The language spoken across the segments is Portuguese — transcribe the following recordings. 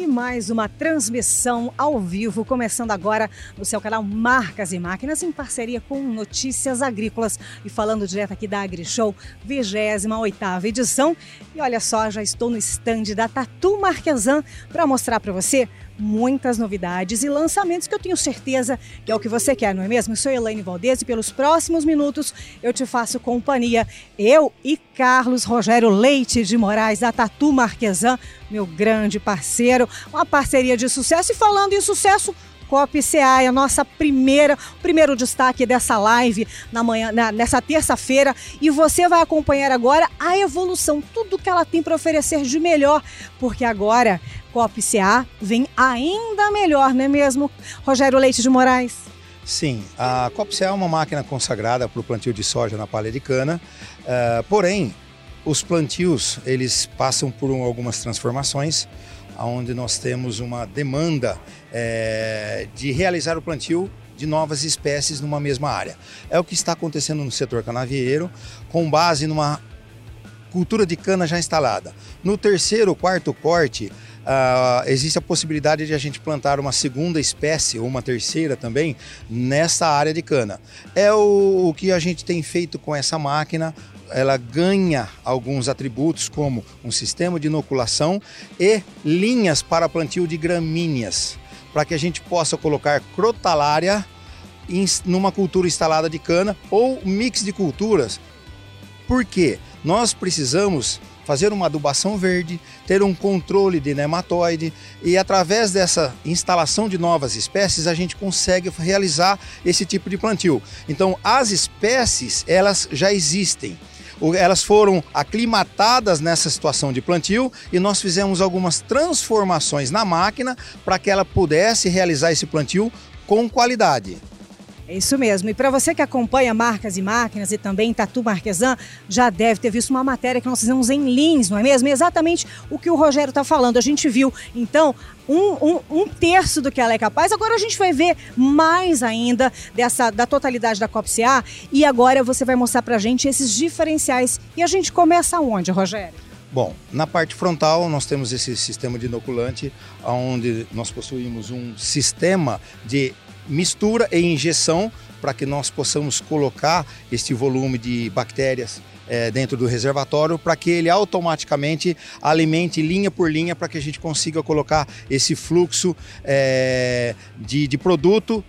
E mais uma transmissão ao vivo, começando agora no seu canal Marcas e Máquinas, em parceria com Notícias Agrícolas. E falando direto aqui da AgriShow, 28 edição. E olha só, já estou no stand da Tatu Marquesan para mostrar para você muitas novidades e lançamentos que eu tenho certeza que é o que você quer, não é mesmo? Eu sou Elaine Valdez e pelos próximos minutos eu te faço companhia. Eu e Carlos Rogério Leite de Moraes, da Tatu Marquesan, meu grande parceiro. Uma parceria de sucesso. E falando em sucesso, Coop CA é a nossa primeira, primeiro destaque dessa live na manhã, na, nessa terça-feira. E você vai acompanhar agora a evolução, tudo que ela tem para oferecer de melhor, porque agora Coop CA vem ainda melhor, não é mesmo, Rogério Leite de Moraes? Sim, a Coop CA é uma máquina consagrada para o plantio de soja na palha de cana, uh, porém, os plantios eles passam por algumas transformações onde nós temos uma demanda é, de realizar o plantio de novas espécies numa mesma área. É o que está acontecendo no setor canavieiro, com base numa cultura de cana já instalada. No terceiro, quarto corte, Uh, existe a possibilidade de a gente plantar uma segunda espécie ou uma terceira também nessa área de cana. É o, o que a gente tem feito com essa máquina ela ganha alguns atributos como um sistema de inoculação e linhas para plantio de gramíneas, para que a gente possa colocar crotalária numa cultura instalada de cana ou mix de culturas. Por quê? Nós precisamos fazer uma adubação verde, ter um controle de nematóide e através dessa instalação de novas espécies a gente consegue realizar esse tipo de plantio. Então as espécies elas já existem elas foram aclimatadas nessa situação de plantio e nós fizemos algumas transformações na máquina para que ela pudesse realizar esse plantio com qualidade. É isso mesmo. E para você que acompanha marcas e máquinas e também Tatu Marquesan, já deve ter visto uma matéria que nós fizemos em Lins, não é mesmo? exatamente o que o Rogério está falando. A gente viu, então, um, um, um, terço do que ela é capaz. Agora a gente vai ver mais ainda dessa da totalidade da COPCA e agora você vai mostrar para a gente esses diferenciais. E a gente começa onde, Rogério? Bom, na parte frontal nós temos esse sistema de inoculante, onde nós possuímos um sistema de mistura e injeção para que nós possamos colocar este volume de bactérias é, dentro do reservatório para que ele automaticamente alimente linha por linha para que a gente consiga colocar esse fluxo é, de, de produto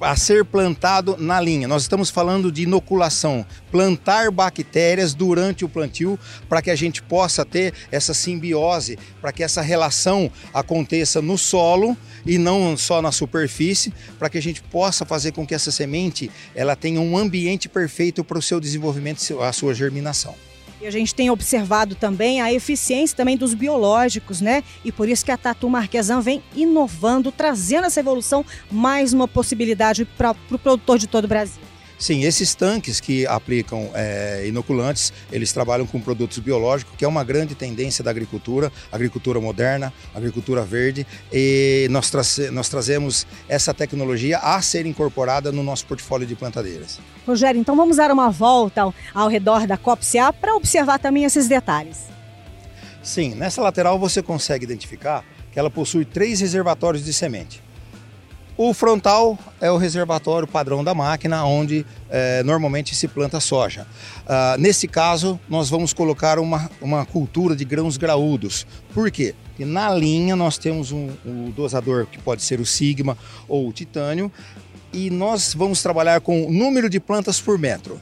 a ser plantado na linha. Nós estamos falando de inoculação, plantar bactérias durante o plantio para que a gente possa ter essa simbiose, para que essa relação aconteça no solo e não só na superfície, para que a gente possa fazer com que essa semente ela tenha um ambiente perfeito para o seu desenvolvimento, a sua germinação. E a gente tem observado também a eficiência também dos biológicos, né? E por isso que a Tatu Marquesan vem inovando, trazendo essa evolução, mais uma possibilidade para o pro produtor de todo o Brasil. Sim, esses tanques que aplicam é, inoculantes, eles trabalham com produtos biológicos, que é uma grande tendência da agricultura, agricultura moderna, agricultura verde, e nós, tra nós trazemos essa tecnologia a ser incorporada no nosso portfólio de plantadeiras. Rogério, então vamos dar uma volta ao, ao redor da COPCA para observar também esses detalhes. Sim, nessa lateral você consegue identificar que ela possui três reservatórios de semente. O frontal é o reservatório padrão da máquina, onde é, normalmente se planta soja. Uh, nesse caso, nós vamos colocar uma, uma cultura de grãos graúdos. Por quê? Porque na linha nós temos um, um dosador que pode ser o Sigma ou o Titânio, e nós vamos trabalhar com número de plantas por metro.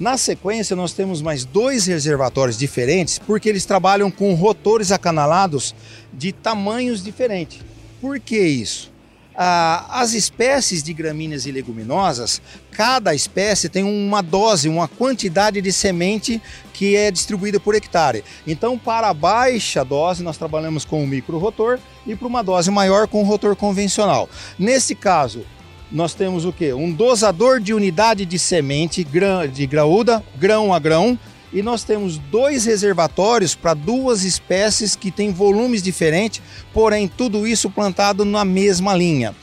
Na sequência, nós temos mais dois reservatórios diferentes, porque eles trabalham com rotores acanalados de tamanhos diferentes. Por que isso? Ah, as espécies de gramíneas e leguminosas, cada espécie tem uma dose, uma quantidade de semente que é distribuída por hectare. Então, para baixa dose, nós trabalhamos com o micro-rotor e para uma dose maior com o rotor convencional. Nesse caso, nós temos o que? Um dosador de unidade de semente de graúda, grão a grão, e nós temos dois reservatórios para duas espécies que têm volumes diferentes, porém tudo isso plantado na mesma linha.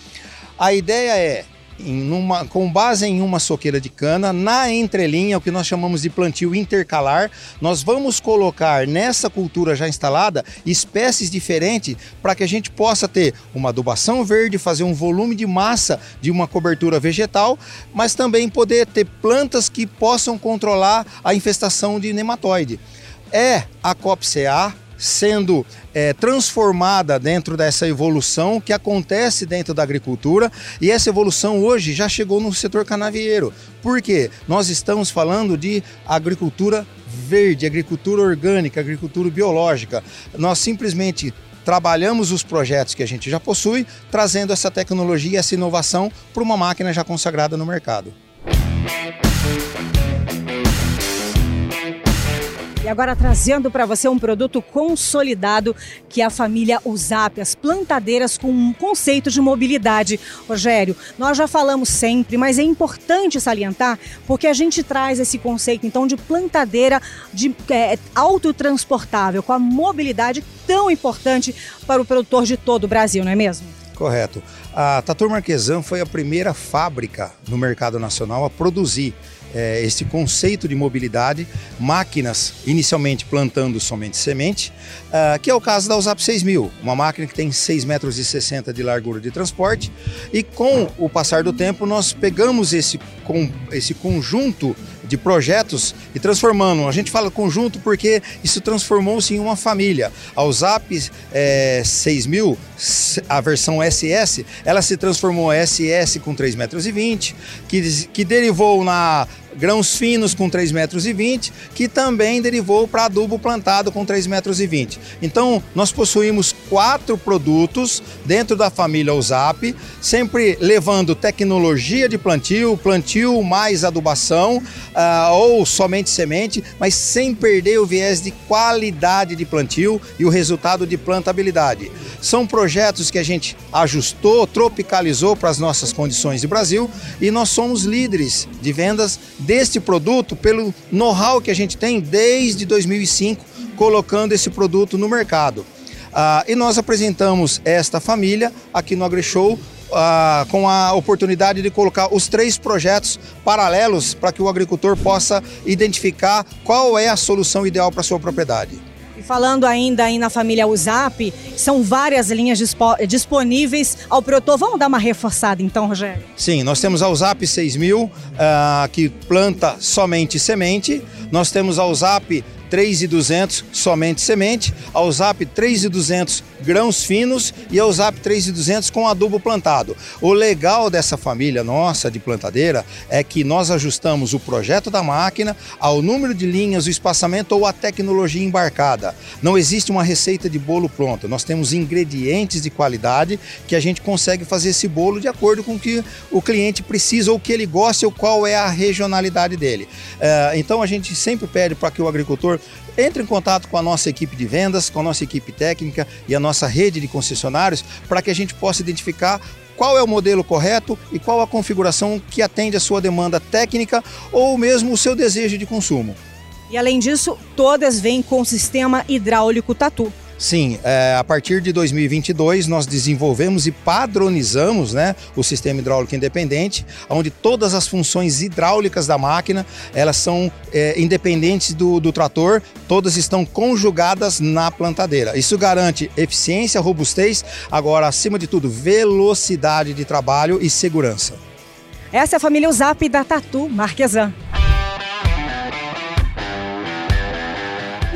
A ideia é em numa, com base em uma soqueira de cana, na entrelinha, o que nós chamamos de plantio intercalar, nós vamos colocar nessa cultura já instalada espécies diferentes para que a gente possa ter uma adubação verde, fazer um volume de massa de uma cobertura vegetal, mas também poder ter plantas que possam controlar a infestação de nematóide. É a COPCA sendo é, transformada dentro dessa evolução que acontece dentro da agricultura e essa evolução hoje já chegou no setor canavieiro. Por quê? Nós estamos falando de agricultura verde, agricultura orgânica, agricultura biológica. Nós simplesmente trabalhamos os projetos que a gente já possui, trazendo essa tecnologia, essa inovação para uma máquina já consagrada no mercado. E agora trazendo para você um produto consolidado que é a família Usap, as plantadeiras com um conceito de mobilidade. Rogério, nós já falamos sempre, mas é importante salientar porque a gente traz esse conceito então de plantadeira de é, autotransportável com a mobilidade tão importante para o produtor de todo o Brasil, não é mesmo? Correto. A Tatur Marquesan foi a primeira fábrica no mercado nacional a produzir é, esse conceito de mobilidade, máquinas inicialmente plantando somente semente, uh, que é o caso da USAP 6000, uma máquina que tem 6,60 metros de largura de transporte e com o passar do tempo nós pegamos esse, com, esse conjunto de projetos e transformando. A gente fala conjunto porque isso transformou-se em uma família. A USAP é, 6000, a versão SS, ela se transformou SS com 3,20 metros, que, que derivou na grãos finos com 3,20 metros, que também derivou para adubo plantado com 3,20 metros. Então, nós possuímos quatro produtos dentro da família USAP, sempre levando tecnologia de plantio, plantio mais adubação uh, ou somente semente, mas sem perder o viés de qualidade de plantio e o resultado de plantabilidade. São projetos que a gente ajustou, tropicalizou para as nossas condições de Brasil e nós somos líderes de vendas deste produto pelo know-how que a gente tem desde 2005 colocando esse produto no mercado. Ah, e nós apresentamos esta família aqui no AgriShow ah, com a oportunidade de colocar os três projetos paralelos para que o agricultor possa identificar qual é a solução ideal para sua propriedade. Falando ainda aí na família USAP, são várias linhas dispo disponíveis ao produtor. Vamos dar uma reforçada então, Rogério? Sim, nós temos a USAP 6000, uh, que planta somente semente. Nós temos a USAP 3,200 somente semente, a USAP 3,200 grãos finos e a USAP 3,200 com adubo plantado. O legal dessa família nossa de plantadeira é que nós ajustamos o projeto da máquina ao número de linhas, o espaçamento ou a tecnologia embarcada. Não existe uma receita de bolo pronta, nós temos ingredientes de qualidade que a gente consegue fazer esse bolo de acordo com o que o cliente precisa ou que ele gosta ou qual é a regionalidade dele. É, então a gente sempre pede para que o agricultor entre em contato com a nossa equipe de vendas, com a nossa equipe técnica e a nossa rede de concessionários para que a gente possa identificar qual é o modelo correto e qual a configuração que atende a sua demanda técnica ou mesmo o seu desejo de consumo. E além disso, todas vêm com o sistema hidráulico Tatu. Sim, é, a partir de 2022 nós desenvolvemos e padronizamos né, o sistema hidráulico independente, onde todas as funções hidráulicas da máquina elas são é, independentes do, do trator, todas estão conjugadas na plantadeira. Isso garante eficiência, robustez, agora acima de tudo velocidade de trabalho e segurança. Essa é a família Uzap da Tatu Marquesan.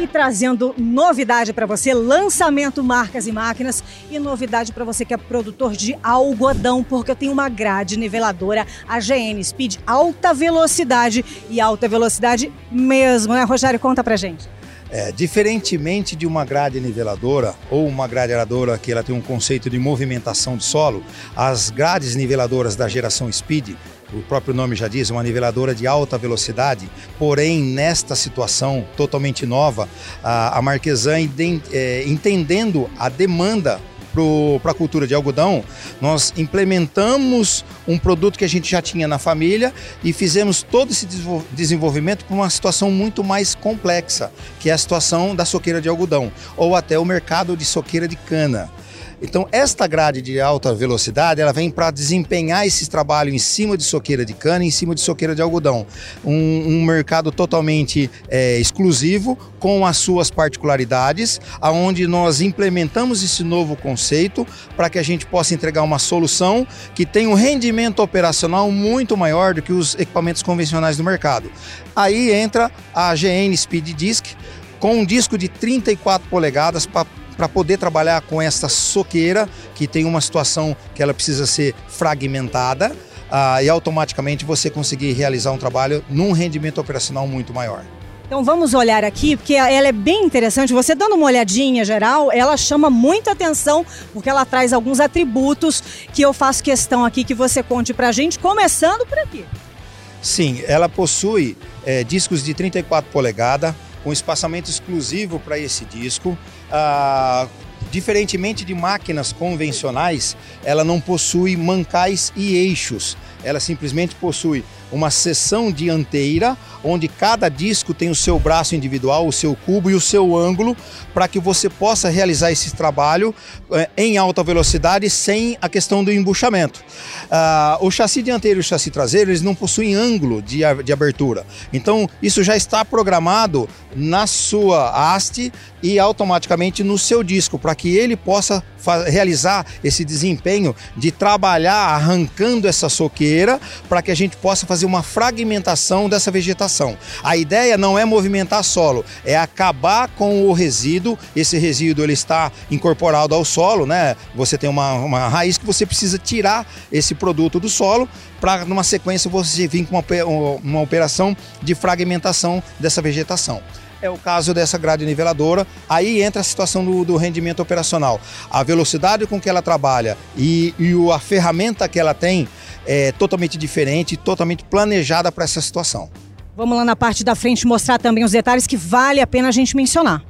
E trazendo novidade para você, lançamento marcas e máquinas e novidade para você que é produtor de algodão, porque eu tenho uma grade niveladora, a GN Speed alta velocidade e alta velocidade mesmo, né? Rogério, conta pra gente. É, diferentemente de uma grade niveladora ou uma grade aeradora que ela tem um conceito de movimentação de solo, as grades niveladoras da geração Speed o próprio nome já diz, uma niveladora de alta velocidade, porém nesta situação totalmente nova, a, Marquesan é, entendendo a demanda para a cultura de algodão, nós implementamos um produto que a gente já tinha na família e fizemos todo esse desenvolvimento para uma situação muito mais complexa, que é a situação da soqueira de algodão, ou até o mercado de soqueira de cana. Então, esta grade de alta velocidade, ela vem para desempenhar esse trabalho em cima de soqueira de cana em cima de soqueira de algodão. Um, um mercado totalmente é, exclusivo, com as suas particularidades, aonde nós implementamos esse novo conceito para que a gente possa entregar uma solução que tenha um rendimento operacional muito maior do que os equipamentos convencionais do mercado. Aí entra a GN Speed Disc, com um disco de 34 polegadas para poder trabalhar com essa soqueira que tem uma situação que ela precisa ser fragmentada uh, e automaticamente você conseguir realizar um trabalho num rendimento operacional muito maior. Então vamos olhar aqui, porque ela é bem interessante. Você dando uma olhadinha geral, ela chama muita atenção, porque ela traz alguns atributos que eu faço questão aqui que você conte pra gente, começando por aqui. Sim, ela possui é, discos de 34 polegadas, com espaçamento exclusivo para esse disco. Ah, diferentemente de máquinas convencionais, ela não possui mancais e eixos. Ela simplesmente possui uma seção dianteira, onde cada disco tem o seu braço individual, o seu cubo e o seu ângulo, para que você possa realizar esse trabalho eh, em alta velocidade sem a questão do embuchamento. Ah, o chassi dianteiro e o chassi traseiro, eles não possuem ângulo de, de abertura. Então, isso já está programado na sua haste e automaticamente no seu disco, para que ele possa realizar esse desempenho de trabalhar arrancando essa soqueira para que a gente possa fazer uma fragmentação dessa vegetação. A ideia não é movimentar solo, é acabar com o resíduo. Esse resíduo ele está incorporado ao solo, né? Você tem uma, uma raiz que você precisa tirar esse produto do solo para numa sequência você vir com uma, uma operação de fragmentação dessa vegetação é o caso dessa grade niveladora. Aí entra a situação do, do rendimento operacional. A velocidade com que ela trabalha e, e a ferramenta que ela tem é totalmente diferente, totalmente planejada para essa situação. Vamos lá na parte da frente mostrar também os detalhes que vale a pena a gente mencionar.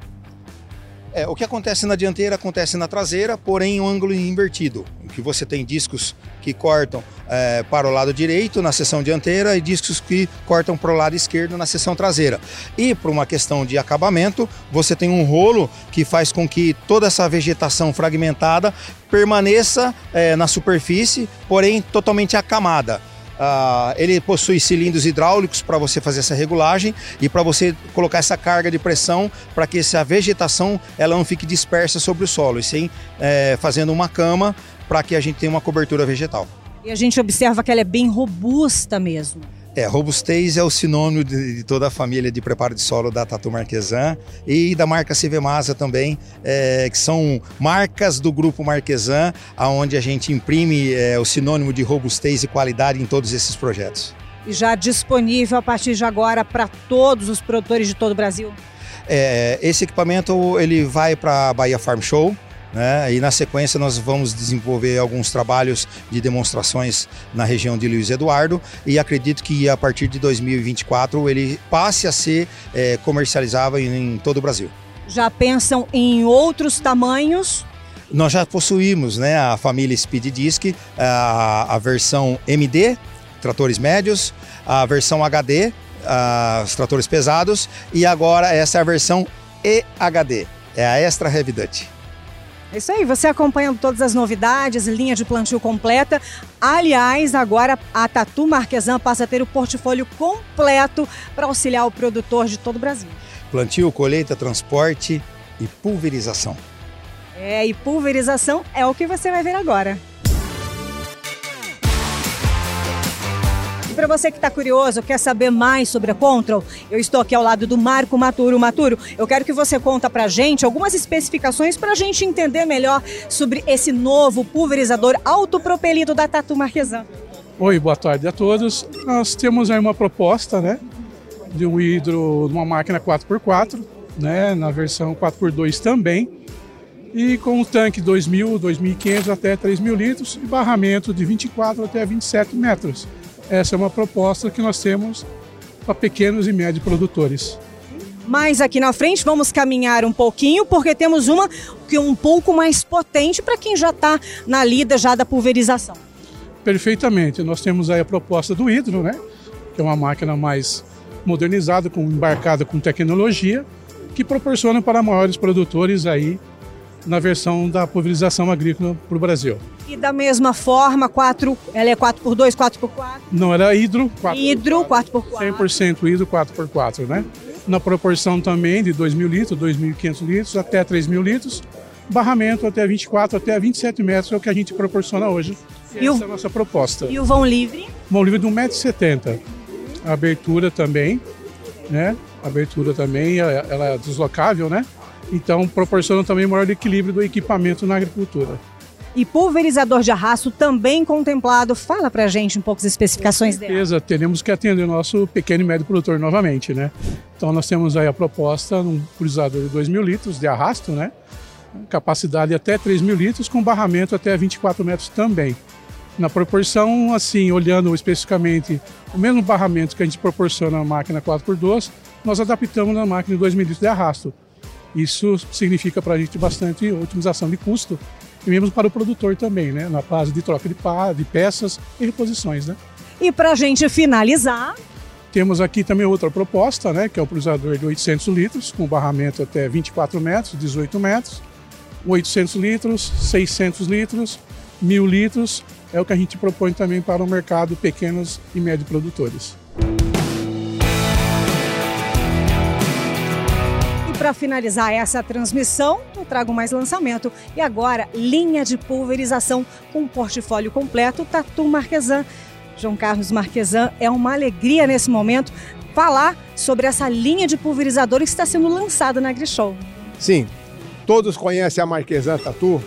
É, o que acontece na dianteira acontece na traseira, porém em um ângulo invertido, que você tem discos que cortam é, para o lado direito na seção dianteira e discos que cortam para o lado esquerdo na seção traseira. E por uma questão de acabamento, você tem um rolo que faz com que toda essa vegetação fragmentada permaneça é, na superfície, porém totalmente acamada. Uh, ele possui cilindros hidráulicos para você fazer essa regulagem e para você colocar essa carga de pressão para que essa vegetação ela não fique dispersa sobre o solo, e sim é, fazendo uma cama para que a gente tenha uma cobertura vegetal. E a gente observa que ela é bem robusta mesmo. É, robustez é o sinônimo de, de, toda a família de preparo de solo da Tatu Marquesan e da marca CV Masa também, é, que são marcas do grupo Marquesan, aonde a gente imprime é, o sinônimo de robustez e qualidade em todos esses projetos. E já disponível a partir de agora para todos os produtores de todo o Brasil? É, esse equipamento ele vai para a Bahia Farm Show, né? E na sequência nós vamos desenvolver alguns trabalhos de demonstrações na região de Luiz Eduardo e acredito que a partir de 2024 ele passe a ser é, comercializável em, em todo o Brasil. Já pensam em outros tamanhos? Nós já possuímos né, a família Speed Disc, a, a versão MD, tratores médios, a versão HD, a, os tratores pesados, e agora essa é a versão EHD, é a Extra Heavy Duty. É isso aí, você acompanhando todas as novidades, linha de plantio completa. Aliás, agora a Tatu Marquesan passa a ter o portfólio completo para auxiliar o produtor de todo o Brasil. Plantio, colheita, transporte e pulverização. É, e pulverização é o que você vai ver agora. E para você que está curioso, quer saber mais sobre a Control, eu estou aqui ao lado do Marco Maturo. Maturo, eu quero que você conta para a gente algumas especificações para a gente entender melhor sobre esse novo pulverizador autopropelido da Tatu Marquesan. Oi, boa tarde a todos. Nós temos aí uma proposta, né, de um hidro, uma máquina 4x4, né, na versão 4x2 também, e com um tanque 2.000, 2.500 até 3.000 litros e barramento de 24 até 27 metros. Essa é uma proposta que nós temos para pequenos e médios produtores. Mas aqui na frente vamos caminhar um pouquinho, porque temos uma que é um pouco mais potente para quem já está na lida já da pulverização. Perfeitamente. Nós temos aí a proposta do hidro, né? Que é uma máquina mais modernizada, com, embarcada com tecnologia, que proporciona para maiores produtores aí na versão da pulverização agrícola para o Brasil. E da mesma forma, 4, ela é 4x2, 4x4? Não, ela é hidro. 4 hidro, 4x4. 100% hidro, 4x4, né? Na proporção também de 2 mil litros, 2.500 litros até 3 mil litros. Barramento até 24, até 27 metros é o que a gente proporciona hoje. E Essa o... é a nossa proposta. E o vão livre? Vão livre de 1,70m. A abertura também, né? Abertura também, ela é deslocável, né? Então proporciona também maior equilíbrio do equipamento na agricultura. E pulverizador de arrasto também contemplado. Fala pra gente um pouco as especificações dele. certeza, teremos que atender o nosso pequeno e médio produtor novamente, né? Então nós temos aí a proposta num pulverizador de 2 mil litros de arrasto, né? Capacidade até 3 mil litros, com barramento até 24 metros também. Na proporção, assim, olhando especificamente o mesmo barramento que a gente proporciona na máquina 4x2, nós adaptamos na máquina de 2 mil litros de arrasto. Isso significa para a gente bastante otimização de custo e mesmo para o produtor também, né? Na fase de troca de, pá, de peças e reposições, né? E para a gente finalizar... Temos aqui também outra proposta, né? Que é o pulverizador de 800 litros, com barramento até 24 metros, 18 metros. 800 litros, 600 litros, 1000 litros, é o que a gente propõe também para o mercado pequenos e médios produtores. Para finalizar essa transmissão, eu trago mais lançamento. E agora, linha de pulverização com portfólio completo, Tatu Marquesan. João Carlos Marquesan, é uma alegria nesse momento falar sobre essa linha de pulverizador que está sendo lançada na AgriShow. Sim, todos conhecem a Marquesan Tatu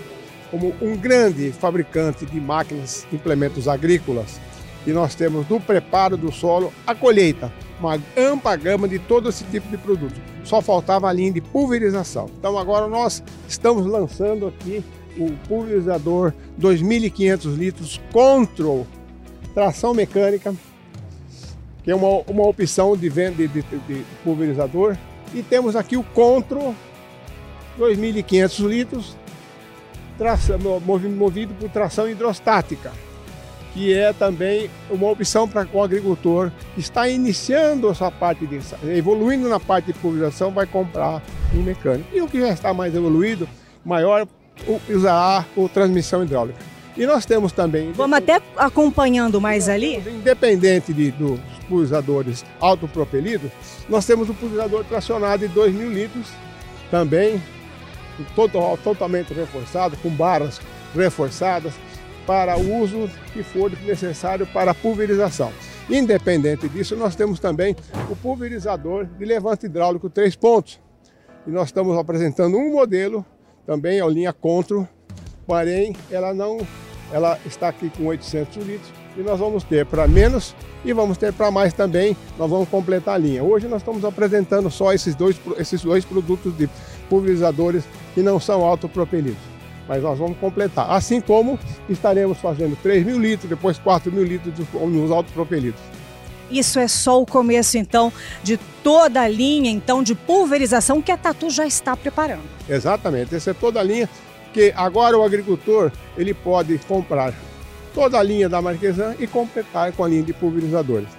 como um grande fabricante de máquinas e implementos agrícolas. E nós temos do preparo do solo à colheita uma ampla gama de todo esse tipo de produto. Só faltava a linha de pulverização. Então agora nós estamos lançando aqui o pulverizador 2.500 litros Control, tração mecânica, que é uma, uma opção de venda de, de, de pulverizador. E temos aqui o Control 2.500 litros, tração, movido por tração hidrostática que é também uma opção para o agricultor que está iniciando a sua parte de evoluindo na parte de pulverização, vai comprar um mecânico. E o que já está mais evoluído, maior, usar a transmissão hidráulica. E nós temos também. Vamos até acompanhando mais ali? Independente de, dos pulverizadores autopropelidos, nós temos o pulverizador tracionado de 2 mil litros, também total, totalmente reforçado, com barras reforçadas, para o uso que for necessário para a pulverização. Independente disso, nós temos também o pulverizador de levante hidráulico três pontos. E nós estamos apresentando um modelo, também é a linha Contro, porém ela não, ela está aqui com 800 litros e nós vamos ter para menos e vamos ter para mais também, nós vamos completar a linha. Hoje nós estamos apresentando só esses dois, esses dois produtos de pulverizadores que não são autopropelidos mas nós vamos completar. Assim como estaremos fazendo 3 mil litros, depois 4 mil litros nos autopropelidos. Isso é só o começo, então, de toda a linha então de pulverização que a Tatu já está preparando. Exatamente, essa é toda a linha que agora o agricultor ele pode comprar toda a linha da Marquesan e completar com a linha de pulverizadores.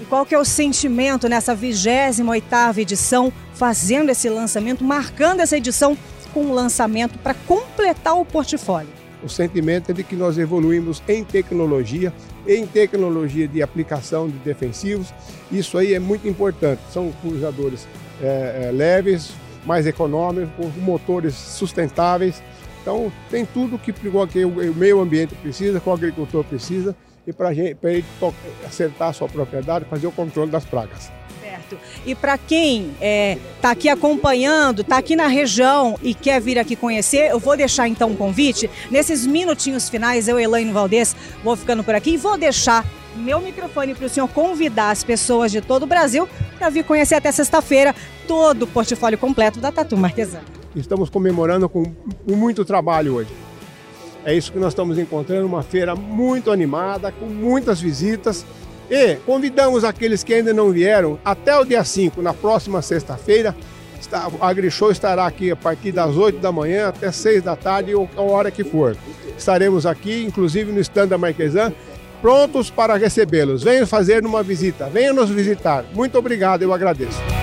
E qual que é o sentimento nessa 28ª edição, fazendo esse lançamento, marcando essa edição com um lançamento para completar o portfólio? O sentimento é de que nós evoluímos em tecnologia, em tecnologia de aplicação de defensivos. Isso aí é muito importante. São pulverizadores é, é, leves, mais econômicos, motores sustentáveis. Então, tem tudo que, que o meio ambiente precisa, que o agricultor precisa, e para ele acertar a sua propriedade, fazer o controle das pragas. E para quem está é, tá aqui acompanhando, está aqui na região e quer vir aqui conhecer, eu vou deixar então um convite. Nesses minutinhos finais, eu, Elaine Valdez, vou ficando por aqui e vou deixar meu microfone para o senhor convidar as pessoas de todo o Brasil para vir conhecer até sexta-feira todo o portfólio completo da Tatu Marquesan. Estamos comemorando com muito trabalho hoje. É isso que nós estamos encontrando, uma feira muito animada, com muitas visitas e convidamos aqueles que ainda não vieram até o dia 5, na próxima sexta-feira. A AgriShow estará aqui a partir das 8 da manhã até 6 da tarde, ou a hora que for. Estaremos aqui, inclusive no stand da Marquesan, prontos para recebê-los. Venham fazer uma visita, venham nos visitar. Muito obrigado, eu agradeço.